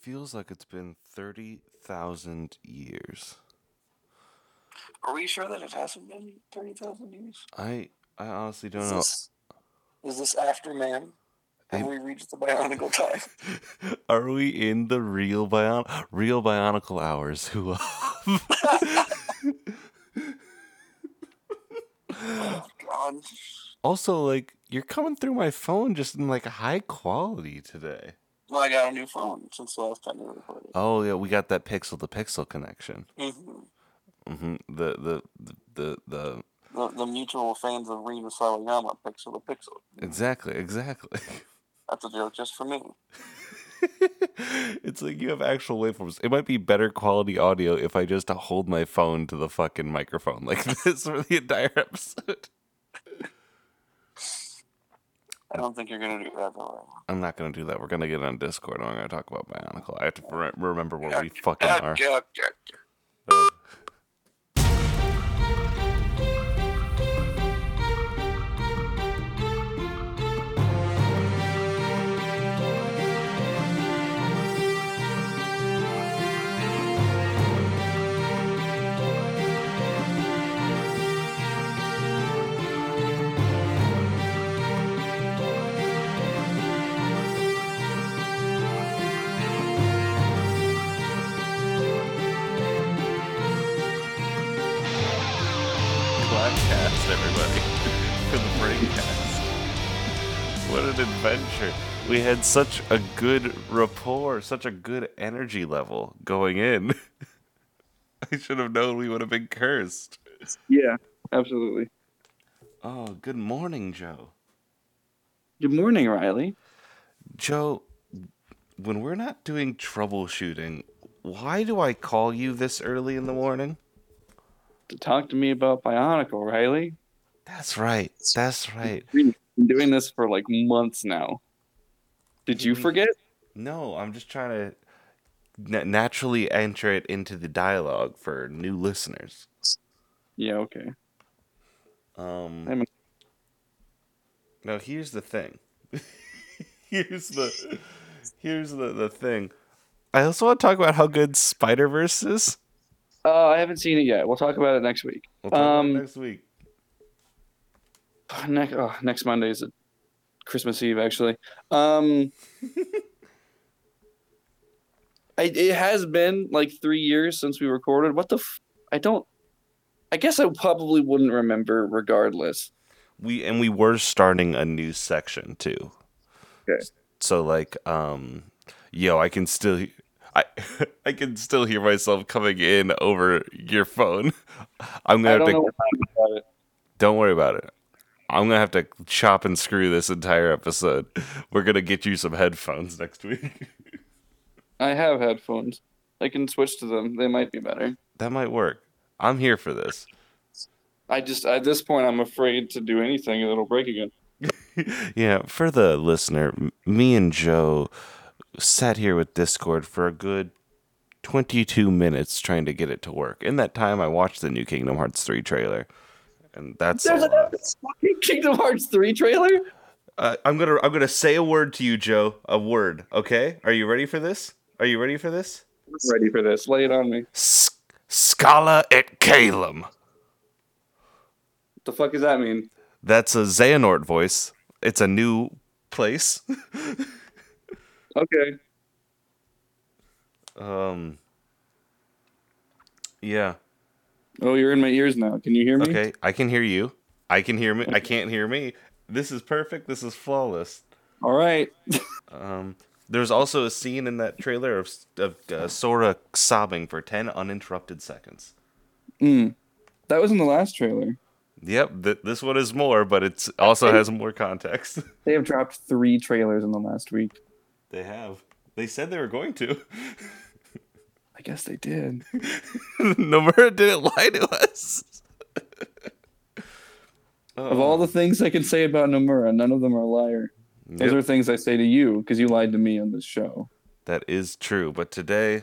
Feels like it's been 30,000 years. Are we sure that it hasn't been 30,000 years? I I honestly don't Is know. this, is this after man? Have I- we reached the bionicle time? Are we in the real bion real bionicle hours who oh, God. Also like you're coming through my phone just in like high quality today. Well, I got a new phone since the last time we recorded. Oh yeah, we got that pixel to pixel connection. hmm hmm The, the the the the The, the mutual fans of Rina Sawayama, Pixel to Pixel. exactly exactly. That's a joke just for me. it's like you have actual waveforms. It might be better quality audio if I just hold my phone to the fucking microphone like this for the entire episode. I don't think you're going to do that, though. I'm not gonna do that. We're gonna get on Discord and we're gonna talk about Bionicle. I have to re- remember where we fucking are. Adventure! We had such a good rapport, such a good energy level going in. I should have known we would have been cursed. Yeah, absolutely. Oh, good morning, Joe. Good morning, Riley. Joe, when we're not doing troubleshooting, why do I call you this early in the morning? To talk to me about Bionicle, Riley. That's right. That's right. Been doing this for like months now. Did you Mhm. forget? No, I'm just trying to na- naturally enter it into the dialogue for new listeners. Yeah, okay. Um, I'm- now here's the thing. here's the here's the the thing. I also want to talk about how good Spider Verse is. Uh, I haven't seen it yet. We'll talk about it next week. We'll Um, it next week. Next, oh, next Monday is Christmas Eve, actually. Um, I, it has been like three years since we recorded. What the? F- I don't. I guess I probably wouldn't remember regardless. We and we were starting a new section too. Okay. So like, um, yo, I can still, I, I can still hear myself coming in over your phone. I'm gonna I have don't to. know what happened about it. Don't worry about it. I'm gonna have to chop and screw this entire episode. We're gonna get you some headphones next week. I have headphones. I can switch to them. They might be better. that might work. I'm here for this. I just at this point I'm afraid to do anything and it'll break again. yeah, for the listener, me and Joe sat here with Discord for a good 22 minutes trying to get it to work. In that time, I watched the new Kingdom Hearts 3 trailer. And that's There's a lot. fucking Kingdom Hearts 3 trailer? Uh, I'm gonna I'm gonna say a word to you, Joe. A word, okay? Are you ready for this? Are you ready for this? I'm ready for this. Lay it on me. S- Scala ad Caelum. What the fuck does that mean? That's a Xehanort voice. It's a new place. Okay. um. Yeah. Oh, you're in my ears now. Can you hear me? Okay, I can hear you. I can hear me. I can't hear me. This is perfect. This is flawless. All right. Um, there's also a scene in that trailer of of uh, Sora sobbing for ten uninterrupted seconds. Mm. That was in the last trailer. Yep, th- this one is more, but it's also has more context. They have dropped three trailers in the last week. they have. They said they were going to. I guess they did. Nomura didn't lie to us. Of all the things I can say about Nomura, none of them are a liar. Those Yep. are things I say to you because you lied to me on this show. That is true, but today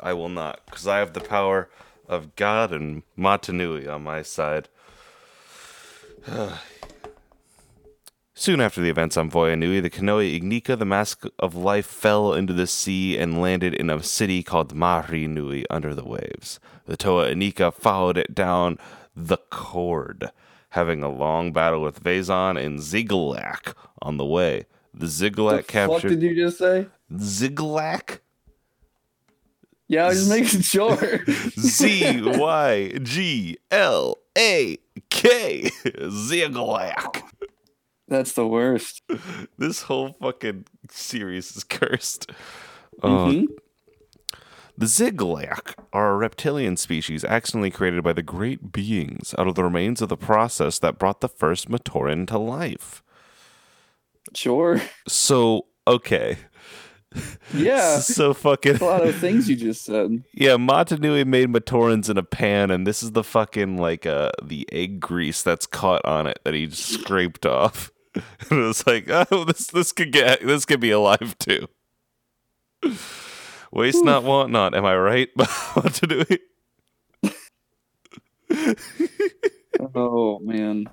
I will not, because I have the power of God and Mata Nui on my side. Soon after the events on Voya Nui, the Kanohi Ignika, the Mask of Life, fell into the sea and landed in a city called Mahri Nui under the waves. The Toa Inika followed it down the cord, having a long battle with Vezon and Zyglak on the way. The Zyglak Fuck captured did you just say? Zyglak Yeah, I was just making sure. Z Y G L A K Zyglak. That's the worst. This whole fucking series is cursed. Uh, Mhm. The Zyglak are a reptilian species accidentally created by the great beings out of the remains of the process that brought the first Matoran to life. Sure. So, okay. Yeah. So fucking. a lot of things you just said. Yeah, Mata Nui made Matorans in a pan, and this is the fucking like uh the egg grease that's caught on it that he just scraped off. And it was like, oh, this this could get this could be alive too. Waste not, want not. Am I right, what to do? Oh man.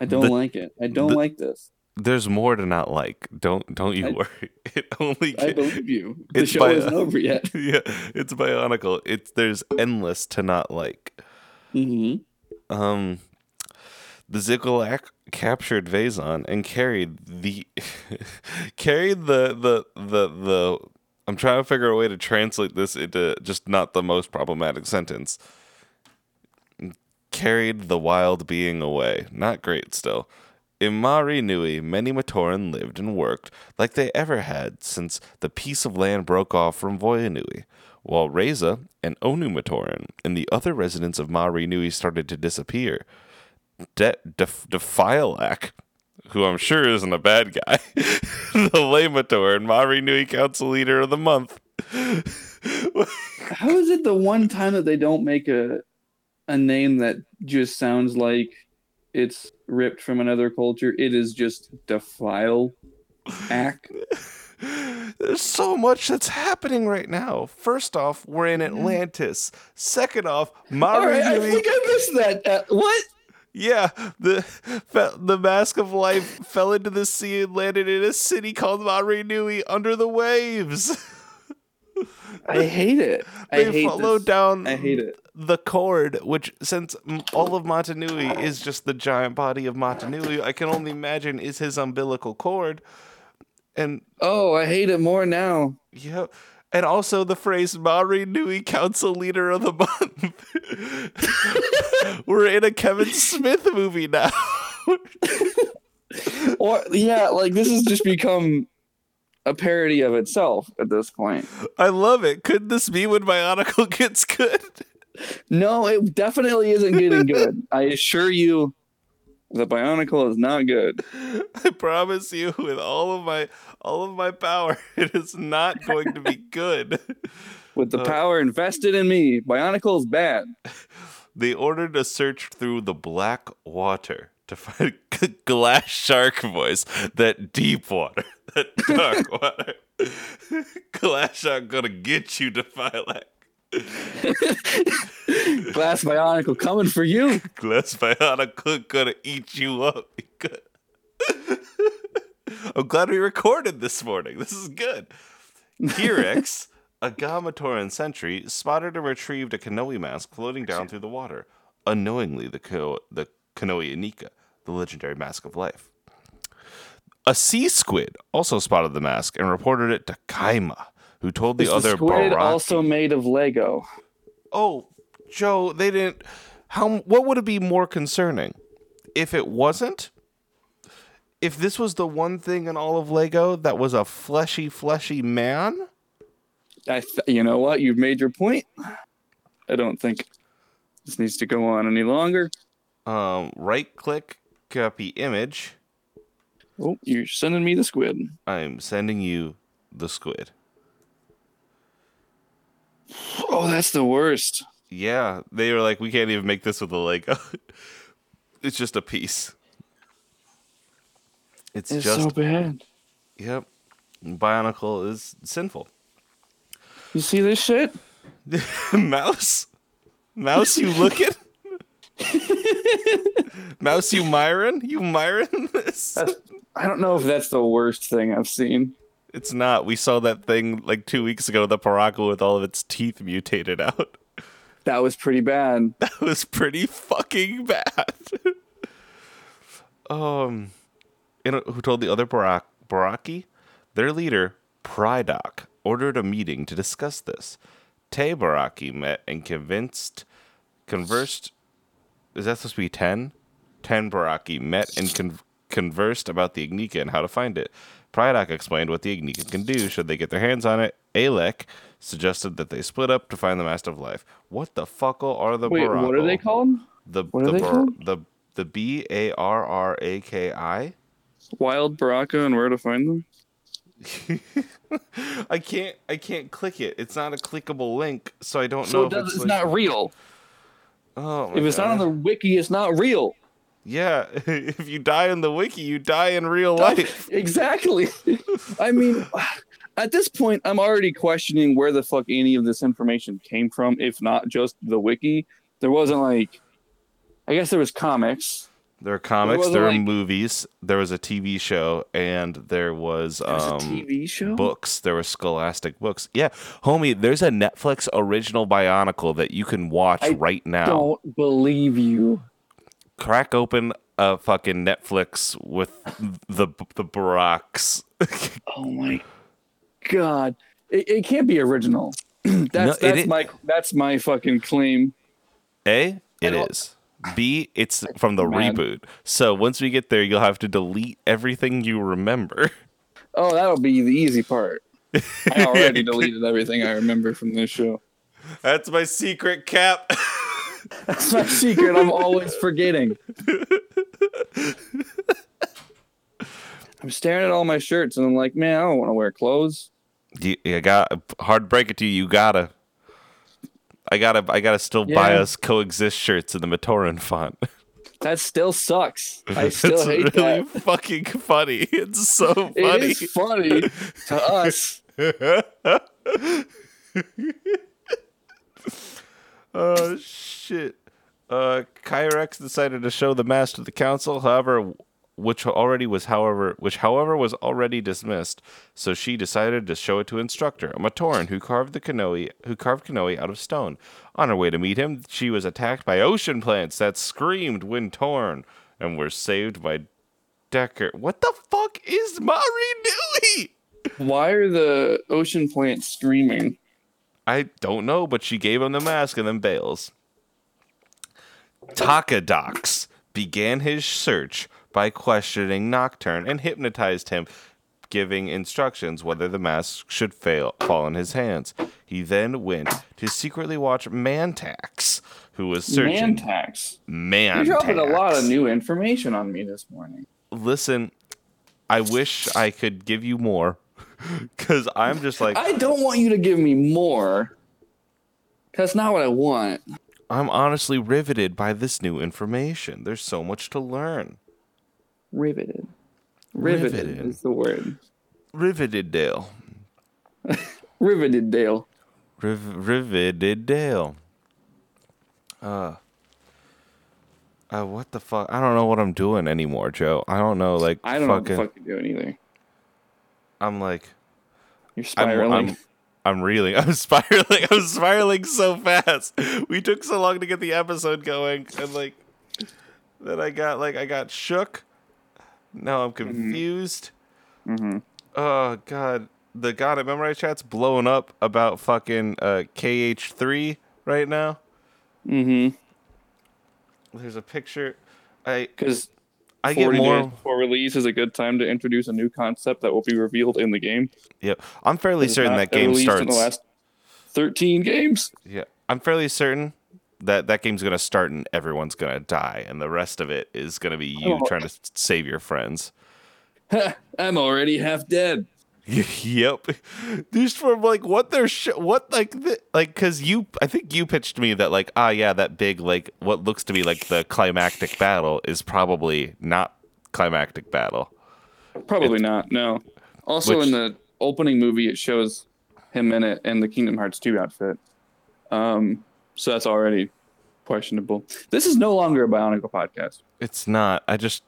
I don't The- like it. I don't the- like this. There's more to not like. Don't don't you I- worry. It only I believe you. The It's show by- isn't over yet. yeah, it's bionicle. It's there's endless to not like. hmm Um, the Zyglak captured Vezon and carried the carried the the the the. I'm trying to figure a way to translate this into just not the most problematic sentence. Carried the wild being away. Not great still. In Mahri Nui, many Matoran lived and worked like they ever had since the piece of land broke off from Voya Nui, while Reza and Onu Matoran and the other residents of Mahri Nui started to disappear. De- Def- who I'm sure isn't a bad guy, the Lamator and Mahri Nui Council Leader of the Month. How is it the one time that they don't make a a name that just sounds like it's ripped from another culture? It is just defile act. There's so much that's happening right now. First off, we're in Atlantis. Second off, Mari right, I think I missed that. Uh, what? Yeah, the fe- the mask of life fell into the sea and landed in a city called Mahri Nui under the waves. I hate it. I they hate followed this. down I hate it. the cord, which since all of Mata Nui is just the giant body of Mata Nui, I can only imagine is his umbilical cord. And Oh, I hate it more now. yeah, and also the phrase Mahri Nui Council Leader of the Month. We're in a Kevin Smith movie now. Or yeah, like this has just become a parody of itself at this point. I love it. Could this be when my Bionicle gets good? No, it definitely isn't getting good. I assure you, the Bionicle is not good. I promise you, with all of my all of my power, it is not going to be good. With the Uh. power invested in me, Bionicle is bad. They ordered a search through the black water to find glass shark voice, that deep water, that dark water. glass shark gonna get you, Defilak. Glass Bionicle coming for you. Glass Bionicle gonna eat you up. I'm glad we recorded this morning. This is good. T-Rex, a Ga-Matoran sentry, spotted and retrieved a Kanohi mask floating down through the water. Unknowingly, the Ko- the Kanohi Inika, the legendary mask of life. A sea squid also spotted the mask and reported it to Kalmah, who told the Is other the squid Barraki- also made of Lego? Oh, Joe, they didn't. How? What would it be more concerning if it wasn't? If this was the one thing in all of Lego that was a fleshy, fleshy man? I, th- you know what? You've made your point. I don't think this needs to go on any longer. Um, right click, copy image. Oh, you're sending me the squid. I'm sending you the squid. Oh, that's the worst. Yeah, they were like, we can't even make this with a Lego. it's just a piece. It's, It's just so bad. yep. Bionicle is sinful. You see this shit? Mouse? Mouse, you looking? Mouse, you Myron? You Myron this? That's- I don't know if that's the worst thing I've seen. It's not. We saw that thing like two weeks ago, the Paraco with all of its teeth mutated out. That was pretty bad. That was pretty fucking bad. um, you know who told the other Barak Barraki? Their leader, Pridak, ordered a meeting to discuss this. Te Barraki met and convinced, conversed. Is that supposed to be ten? Ten Barraki met and con- conversed about the Ignika and how to find it. Pridak explained what the Ignika can do should they get their hands on it. Ehlek suggested that they split up to find the Master of Life. What the fuckle are the Wait, what are they called? The What are the they Bar- called? the the B A R R A K I. Wild Baraka and where to find them? I can't I can't click it. It's not a clickable link, so I don't So know it it's, it's like- not real. Oh my If it's not on the wiki, it's not real. Yeah, if you die in the wiki, you die in real life. exactly. I mean, at this point, I'm already questioning where the fuck any of this information came from, if not just the wiki. There wasn't like, I guess there was comics. There are comics, there are like- movies, there was a TV show, and there was There's um a TV show. books. There were scholastic books. Yeah, homie, there's a Netflix original Bionicle that you can watch I right now. Don't believe you. Crack open a fucking Netflix with the the Baraks. Oh my god! It, it can't be original. that's No, that's my that's my fucking claim. Eh? A, it is. B, it's from the mad. reboot. So once we get there, you'll have to delete everything you remember. Oh, that'll be the easy part. I already deleted everything I remember from this show. That's my secret cap. That's my secret. I'm always forgetting. I'm staring at all my shirts and I'm like, man, I don't want to wear clothes. you, you got hard to break it to you. You gotta. I gotta. I gotta still buy us coexist shirts in the Matoran font. That still sucks. I still it's hate really that. fucking funny. It's so funny. It is funny to us. Oh shit. Uh Kyrehx decided to show the mask to the council, however which already was however which however was already dismissed, so she decided to show it to instructor, Matoran who carved the Kanohi who carved Kanohi out of stone. On her way to meet him, she was attacked by ocean plants that screamed when torn and were saved by Dekar. What the fuck is Mahri? Why are the ocean plants screaming? I don't know, but she gave him the mask and then bails. Takadox began his search by questioning Nocturn and hypnotized him, giving instructions whether the mask should fail fall in his hands. He then went to secretly watch Mantax, who was searching. Mantax. Mantax. You're dropping a lot of new information on me this morning. Listen, I wish I could give you more, because I'm just like I don't want you to give me more. That's not what I want. I'm honestly riveted by this new information. There's so much to learn. Riveted. Riveted, Riveted. is the word. Riveted Dale. Riveted Dale. Riv- riveted Dale. Uh. Uh, what the fuck? I don't know what I'm doing anymore, Joe. I don't know, like, I don't know what fucking. the fuck you're doing either. I'm like, You're I'm, spiraling. I'm, I'm reeling. I'm spiraling. I'm spiraling so fast. We took so long to get the episode going, and like, then I got like I got shook. Now I'm confused. hmm Oh god, the Got It Memorized chat's blowing up about fucking uh, KH3 right now. Mm-hmm. There's a picture. I Because I get 40 days more. before release is a good time to introduce a new concept that will be revealed in the game. Yep, I'm fairly certain that game starts. in the last 13 games. Yeah, I'm fairly certain that that game's gonna start and everyone's gonna die, and the rest of it is gonna be you Oh. trying to save your friends. I'm already half dead. yep, just from like what they're sh- what like the, like because you I think you pitched me that like ah yeah that big like what looks to be like the climactic battle is probably not climactic battle. Probably not. No. Also, Which- in the opening movie, it shows him in it in the Kingdom Hearts 2 outfit. Um, so that's already questionable. This is no longer a Bionicle podcast. It's not. I just.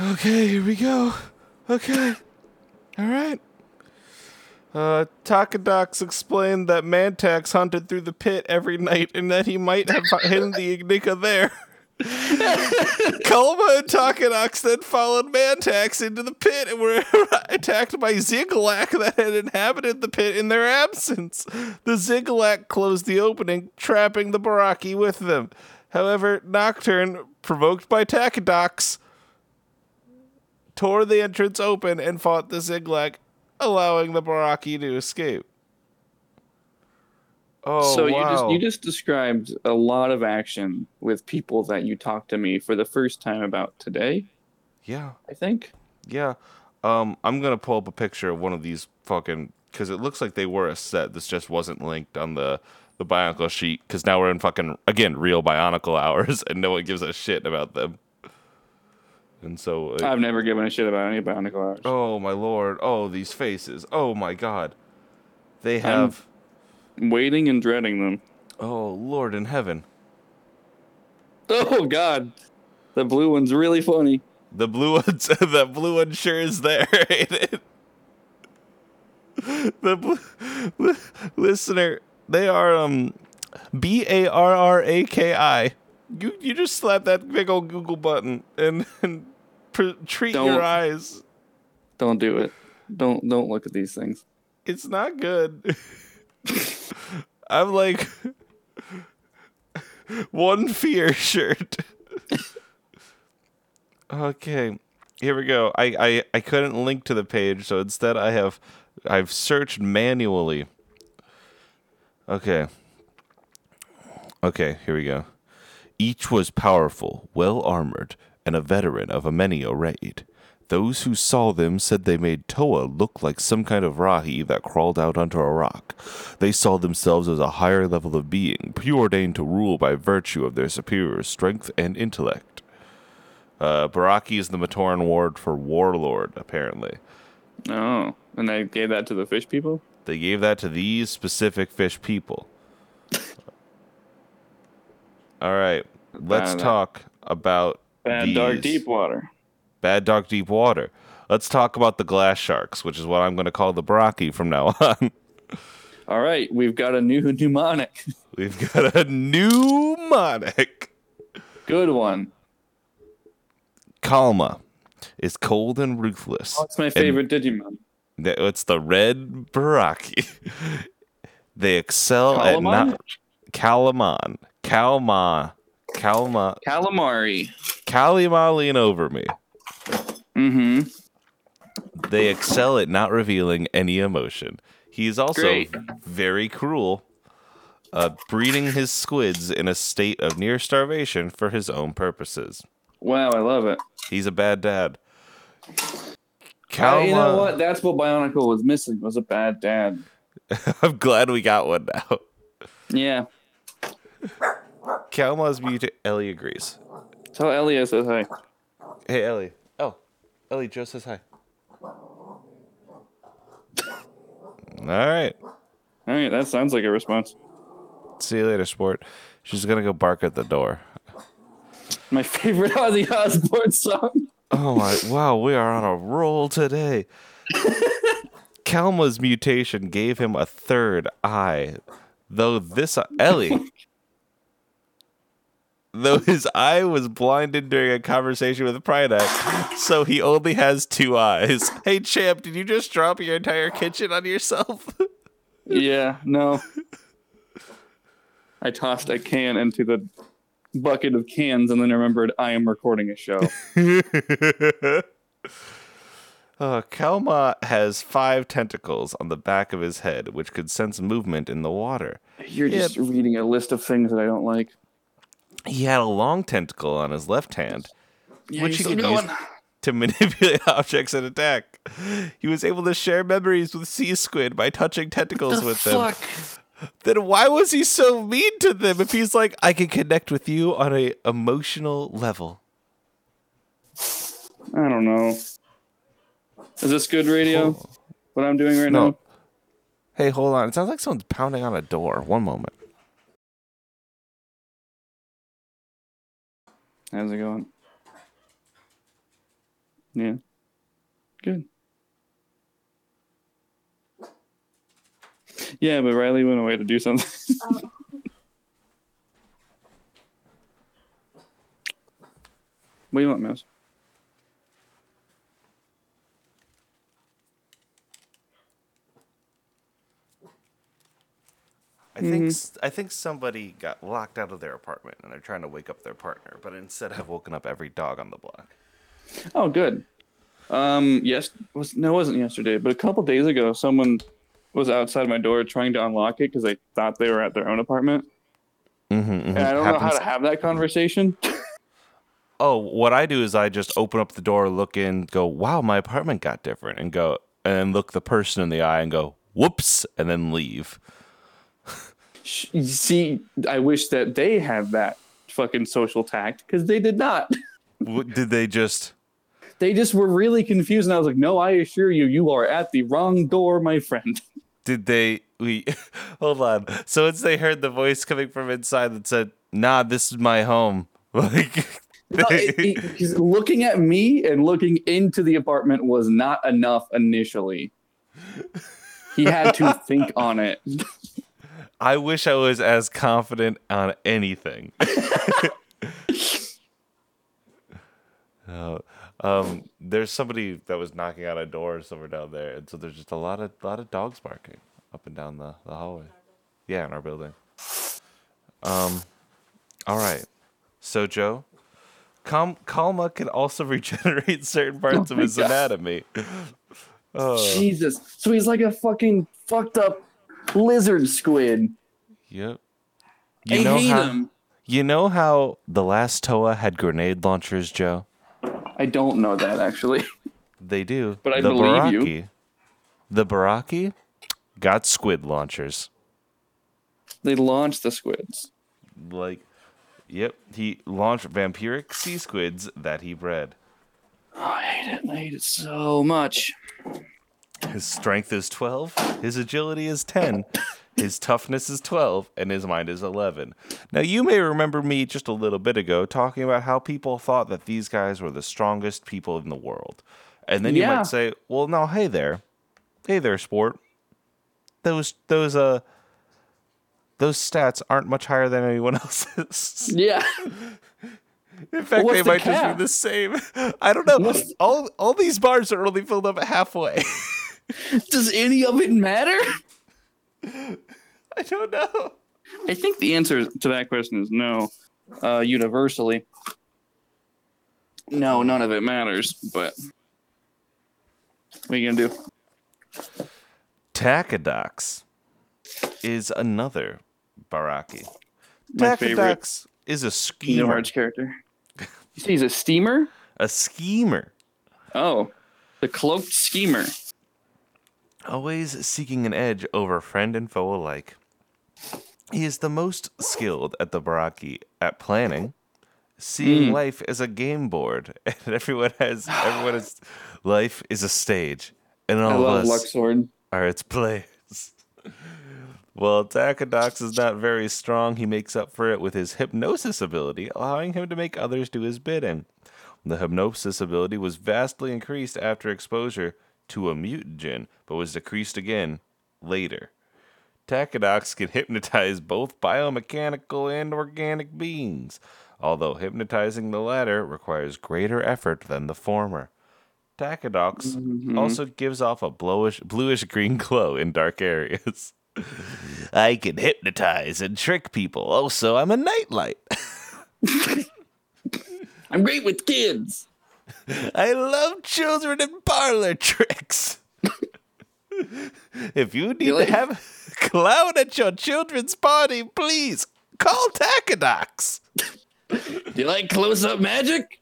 Okay, here we go. Okay. All right. Uh, Takadox explained that Mantax hunted through the pit every night and that he might have hidden the Ignika there. Kalmah and Takadox then followed Mantax into the pit and were attacked by Zyglak that had inhabited the pit in their absence. The Zyglak closed the opening, trapping the Barraki with them. However, Nocturn, provoked by Takadox, tore the entrance open and fought the Zyglak, allowing the Barraki to escape. Oh, so wow. you just you just described a lot of action with people that you talked to me for the first time about today. yeah. I think. Yeah. Um, I'm gonna pull up a picture of one of these fucking because it looks like they were a set. This just wasn't linked on the the Bionicle sheet because now we're in fucking again real Bionicle hours and no one gives a shit about them. And so, uh, I've never given a shit about any Bionicle hours. oh my lord, oh these faces, oh my god, they I'm- have, Waiting and dreading them. oh lord in heaven, Oh God, the blue one's really funny. the blue ones, the blue one sure is there. ain't it? the blue, listener, they are um B A R R A K I. You you just slap that big old Google button and and pr- treat Don't. your eyes. Don't do it. Don't don't look at these things. It's not good. I'm like one fear shirt. okay, here we go. I, I I couldn't link to the page, so instead I have I've searched manually. Okay. Okay, here we go. Each was powerful, well armored, and a veteran of a many a raid. Those who saw them said they made Toa look like some kind of Rahi that crawled out onto a rock. They saw themselves as a higher level of being, preordained to rule by virtue of their superior strength and intellect. Uh, Barraki is the Matoran word for warlord, apparently. Oh, and they gave that to the fish people. They gave that to these specific fish people. All right, let's talk about Bad dark these- deep water. Bad Dog Deep Water. Let's talk about the glass sharks, which is what I'm going to call the Barraki from now on. All right, we've got a new mnemonic. We've got a new monic. Good one. Kalmah is cold and ruthless. Oh, What's my And favorite Digimon? th- It's the red Barraki. they excel at Calamon? not Kalamon. Kalmah. Kalmah. Calamari. Kalima lean over me. Mm-hmm. They excel at not revealing any emotion. He is also Great. very cruel, uh, breeding his squids in a state of near starvation for his own purposes. Wow, I love it. He's a bad dad. Uh, you know what? That's what Bionicle was missing. Was a bad dad. I'm glad we got one now. Yeah. Kalmah's mutant. Ellie agrees. Tell Elliot says hi. Hey, Ellie. Oh, Ellie, Joe says hi. All right. All right, that sounds like a response. See you later, sport. She's gonna go bark at the door. My favorite Ozzy Osbourne song. Oh my! Wow, we are on a roll today. Kalmah's mutation gave him a third eye, though this Ellie, though his eye was blinded during a conversation with Pridak, so he only has two eyes. Hey, champ, did you just drop your entire kitchen on yourself? Yeah, no. I tossed a can into the bucket of cans and then remembered I am recording a show. Uh, Kalmah has five tentacles on the back of his head, which could sense movement in the water. You're just reading a list of things that I don't like. He had a long tentacle on his left hand, Yeah, which he you're could use going. to manipulate objects and attack. He was able to share memories with Sea Squid by touching tentacles The with them. Then why was he so mean to them if he's like, I can connect with you on a emotional level? I don't know. Is this good radio? What I'm doing right No. now? Hey, hold on. It sounds like someone's pounding on a door. One moment. How's it going? Yeah. Good. Yeah, but Riley went away to do something. Oh. what do you want, Mouse? I think s- I think somebody got locked out of their apartment and they're trying to wake up their partner, but instead have woken up every dog on the block. Oh, good. Um, yes, was no, it wasn't yesterday, but a couple days ago, someone was outside my door trying to unlock it because they thought they were at their own apartment, Mm-hmm, and I don't know how to have that conversation. Oh, what I do is I just open up the door, look in, go, "Wow, my apartment got different," and go and look the person in the eye and go, "Whoops," and then leave. See, I wish that they had that fucking social tact because they did not. What, did they just? They just were really confused, and I was like, "No, I assure you, you are at the wrong door, my friend." Did they? We hold on. So once they heard the voice coming from inside that said, "Nah, this is my home," like. No, it- it- 'cause looking at me and looking into the apartment was not enough initially. He had to think on it. I wish I was as confident on anything. Uh, um, there's somebody that was knocking on a door somewhere down there, and so there's just a lot of lot of dogs barking up and down the, the hallway. Yeah, in our building. Um, all right. So Joe, Cal- Kalmah can also regenerate certain parts Oh of his God. anatomy. Oh, Jesus. So he's like a fucking fucked up lizard squid. yep. You I know hate how him. you know how the last Toa had grenade launchers, Joe? I don't know that actually. They do. But I the believe you. The Baraki got squid launchers. They launched the squids. Like, yep, he launched vampiric sea squids that he bred. Oh, I hate it. I hate it so much. His strength is 12, his agility is 10, his toughness is 12, and his mind is 11. Now, you may remember me just a little bit ago talking about how people thought that these guys were the strongest people in the world. And then you Yeah. might say, well, now, hey there. Hey there, sport. Those, those, uh, those stats aren't much higher than anyone else's. Yeah. In fact, What's they the might just be the same. I don't know. What's- All all these bars are only filled up halfway. Does any of it matter? I don't know. I think the answer to that question is no. Uh, universally. No, none of it matters, but what are you gonna do? Takadox is another Barraki. My favorite is a Kingdom schemer. Hearts character. You say he's a steamer? A schemer. Oh, the cloaked schemer. Always seeking an edge over friend and foe alike. He is the most skilled at the Barraki at planning, seeing Mm. life as a game board, and everyone has everyone is life is a stage, and all I of love us Luxord. are its players. Well, Takadox is not very strong. He makes up for it with his hypnosis ability, allowing him to make others do his bidding. The hypnosis ability was vastly increased after exposure to a mutagen, but was decreased again later. Takadox can hypnotize both biomechanical and organic beings, although hypnotizing the latter requires greater effort than the former. Takadox Mhm. also gives off a bluish bluish green glow in dark areas. I can hypnotize and trick people. Also, I'm a nightlight. I'm great with kids. I love children and parlor tricks. if you need like- to have a clown at your children's party, please call Takadox. Do you like close up magic?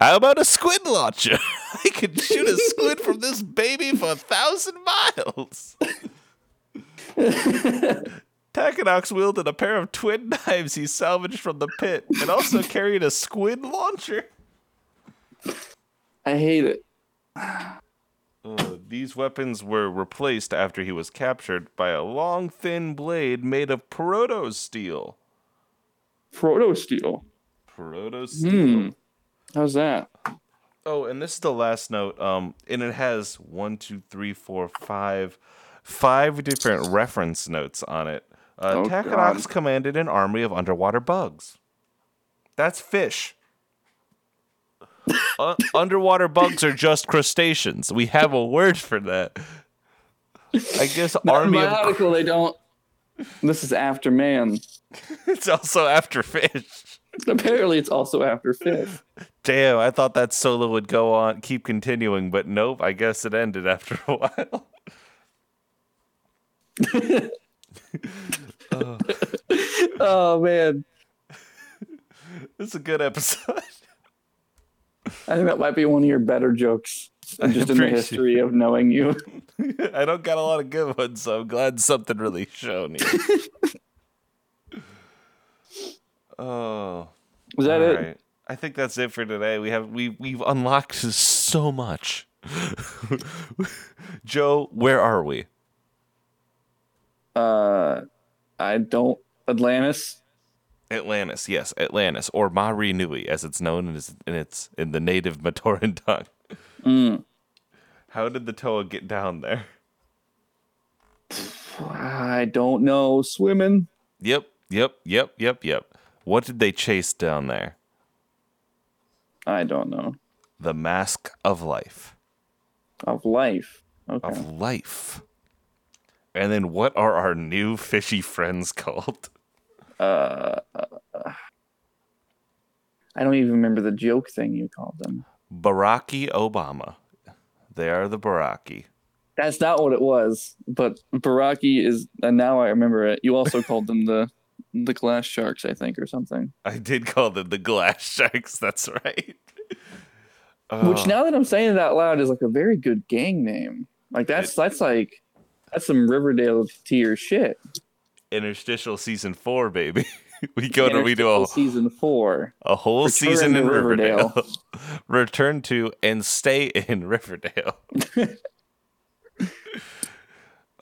How about a squid launcher? I can shoot a squid from this baby for a thousand miles. Takadox wielded a pair of twin knives he salvaged from the pit and also carried a squid launcher. I hate it. Uh, these weapons were replaced after he was captured by a long, thin blade made of proto steel. Proto steel. Proto Hmm. How's that? Oh, and this is the last note. Um, and it has one, two, three, four, five, five different reference notes on it. Uh, Oh, commanded an army of underwater bugs. That's fish. Uh, underwater bugs are just crustaceans. We have a word for that. I guess Not in army my of. article, they don't. This is after man. It's also after fish. Apparently, it's also after fish. Damn, I thought that solo would go on, keep continuing, but nope. I guess it ended after a while. oh, Oh man, this is a good episode. I think that might be one of your better jokes, just in the history of knowing you. I don't got a lot of good ones, so I'm glad something really shown here. oh, Was that it? alright. I think that's it for today. We have we we've unlocked so much. Joe, where are we? Uh, I don't. Atlantis. Atlantis, yes, Atlantis, or Mahri Nui, as it's known in its in, its, in the native Matoran tongue. Mm. How did the Toa get down there? I don't know. Swimming. Yep, yep, yep, yep, yep. What did they chase down there? I don't know. The mask of life. Of life. Okay. Of life. And then what are our new fishy friends called? Uh, uh, uh, I don't even remember the joke thing you called them. Barraki Obama. They are the Barraki. That's not what it was. But Barraki is, and now I remember it. You also called them the the glass sharks, I think, or something. I did call them the glass sharks, that's right. Which Oh. now that I'm saying it out loud is like a very good gang name. Like that's that's like that's some Riverdale tier shit. Interstitial season four, baby. we go to we do a, season four. a whole Return season in Riverdale. Riverdale. Return to and stay in Riverdale.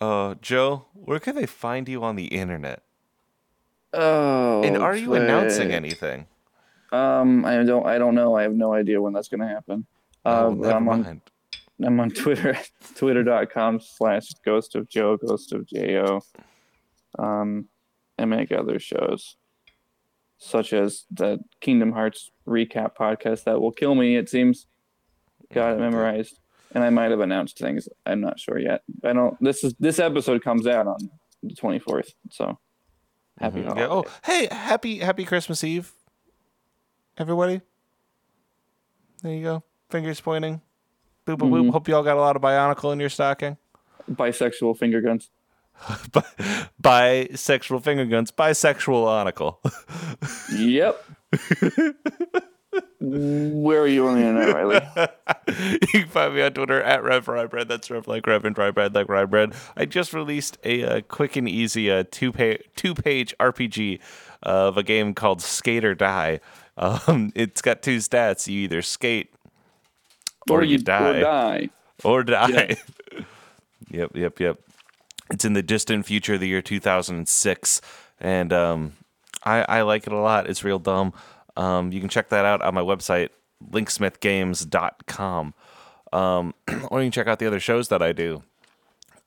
uh, Joe, where can they find you on the internet? Oh, and are you announcing anything? Um, I don't. I don't know. I have no idea when that's going to happen. oh, Uh, never I'm on. mind. I'm on Twitter. Twitter.com slash Ghost of Joe. Ghost of Jo. Um, and make other shows, such as the Kingdom Hearts recap podcast that will kill me. It seems. Got it memorized, and I might have announced things. I'm not sure yet. I don't. This is this episode comes out on the 24th, so happy Mhm. Yeah. Oh, hey, happy happy Christmas Eve, everybody. There you go. Fingers pointing. Boop boop boop. Mhm. Hope you all got a lot of Bionicle in your stocking. bisexual finger guns. Bi- bisexual finger guns, bisexual onicle. Yep. Where are you on the internet, Riley? you can find me on Twitter at Rev Rye Bread. That's Rev like Rev and Rye Bread like Rye Bread. I just released a uh, quick and easy uh, two page two page RPG of a game called Skate or Die. Um, it's got two stats: you either skate or, you, die Or die. or die. yep, yep, yep. It's in the distant future, the year 2006, and um, I, I like it a lot. It's real dumb. Um, you can check that out on my website, linksmithgames.com. Um, or you can check out the other shows that I do,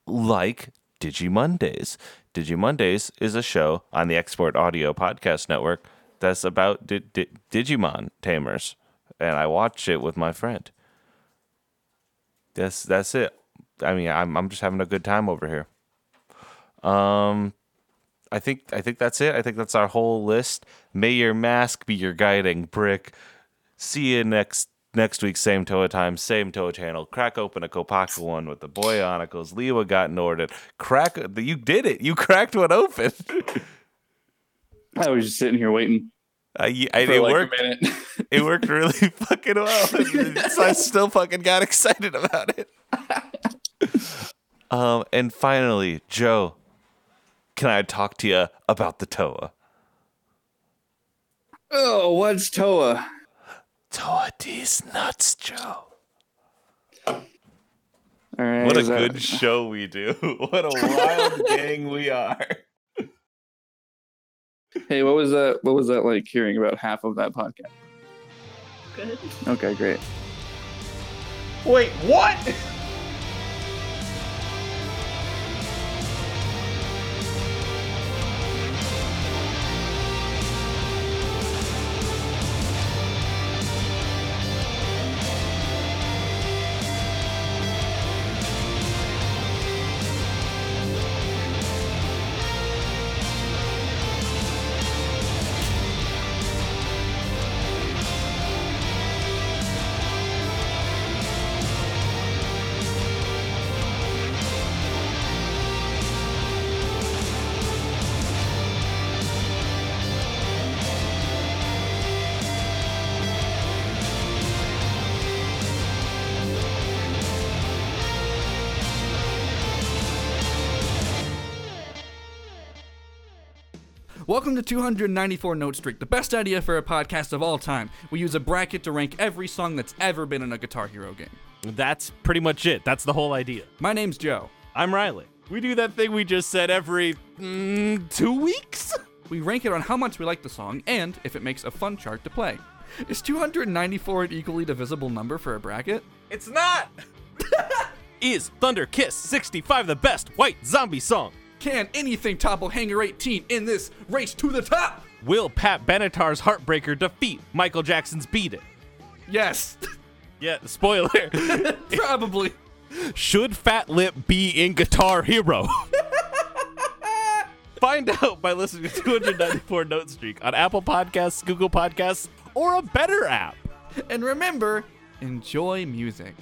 like Digi Mondays. Digi Mondays is a show on the Export Audio Podcast Network that's about di- di- Digimon tamers, and I watch it with my friend. That's that's it. I mean, I'm I'm just having a good time over here. Um, I think I think that's it. I think that's our whole list. May your mask be your guiding brick. See you next next week, same Toa time, same Toa channel. Crack open a Kopaka one with the Boyonicles. Lewa got Norded. Crack you did it. You cracked one open. I was just sitting here waiting Uh, I, for it like worked. It worked really fucking well. so I still fucking got excited about it. um, and finally, Joe, can I talk to you about the Toa? oh, what's Toa? Toa these nuts, Joe. All right. What a that- good show we do. What a wild gang we are. Hey, what was that? What was that like hearing about half of that podcast? Good. Okay, great. Wait, what? Welcome to 294 Note Streak, the best idea for a podcast of all time. We use a bracket to rank every song that's ever been in a Guitar Hero game. That's pretty much it. That's the whole idea. My name's Joe. I'm Riley. We do that thing we just said every mm, two weeks. We rank it on how much we like the song and if it makes a fun chart to play. Is 294 an equally divisible number for a bracket? It's not. Is Thunder Kiss 65 the best white zombie song? Can anything topple Hangar 18 in this race to the top? Will Pat Benatar's Heartbreaker defeat Michael Jackson's Beat It? Yes, Yeah, spoiler. probably. Should Fat Lip be in Guitar Hero? Find out by listening to 294 Note Streak on Apple Podcasts, Google Podcasts, or a better app. And remember, enjoy music.